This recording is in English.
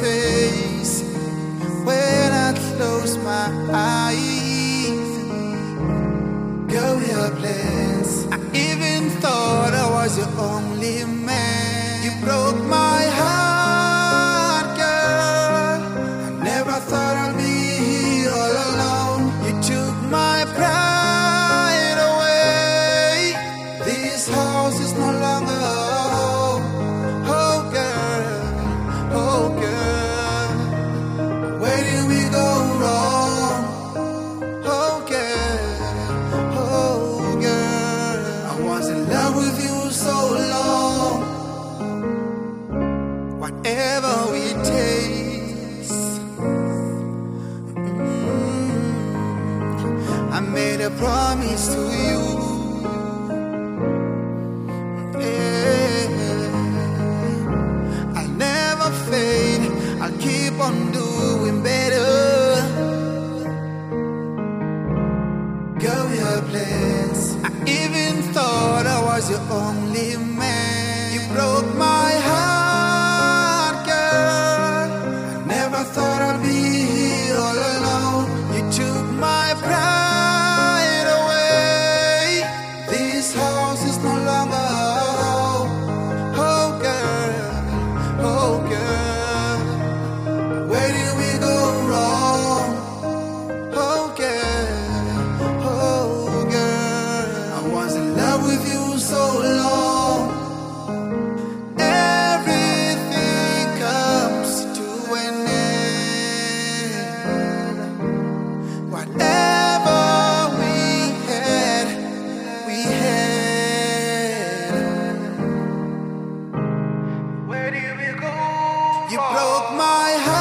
face when I close my eyes. Go your place. I even thought I was your only man. with you so long. Whatever we taste, mm, I made a promise to you. Yeah. I'll never fade, I'll keep on doing. was your only man. You broke my heart, girl. I never thought I'd be here all alone. You took my pride away. This house is no longer home. Oh, girl, oh, girl. Waiting my heart.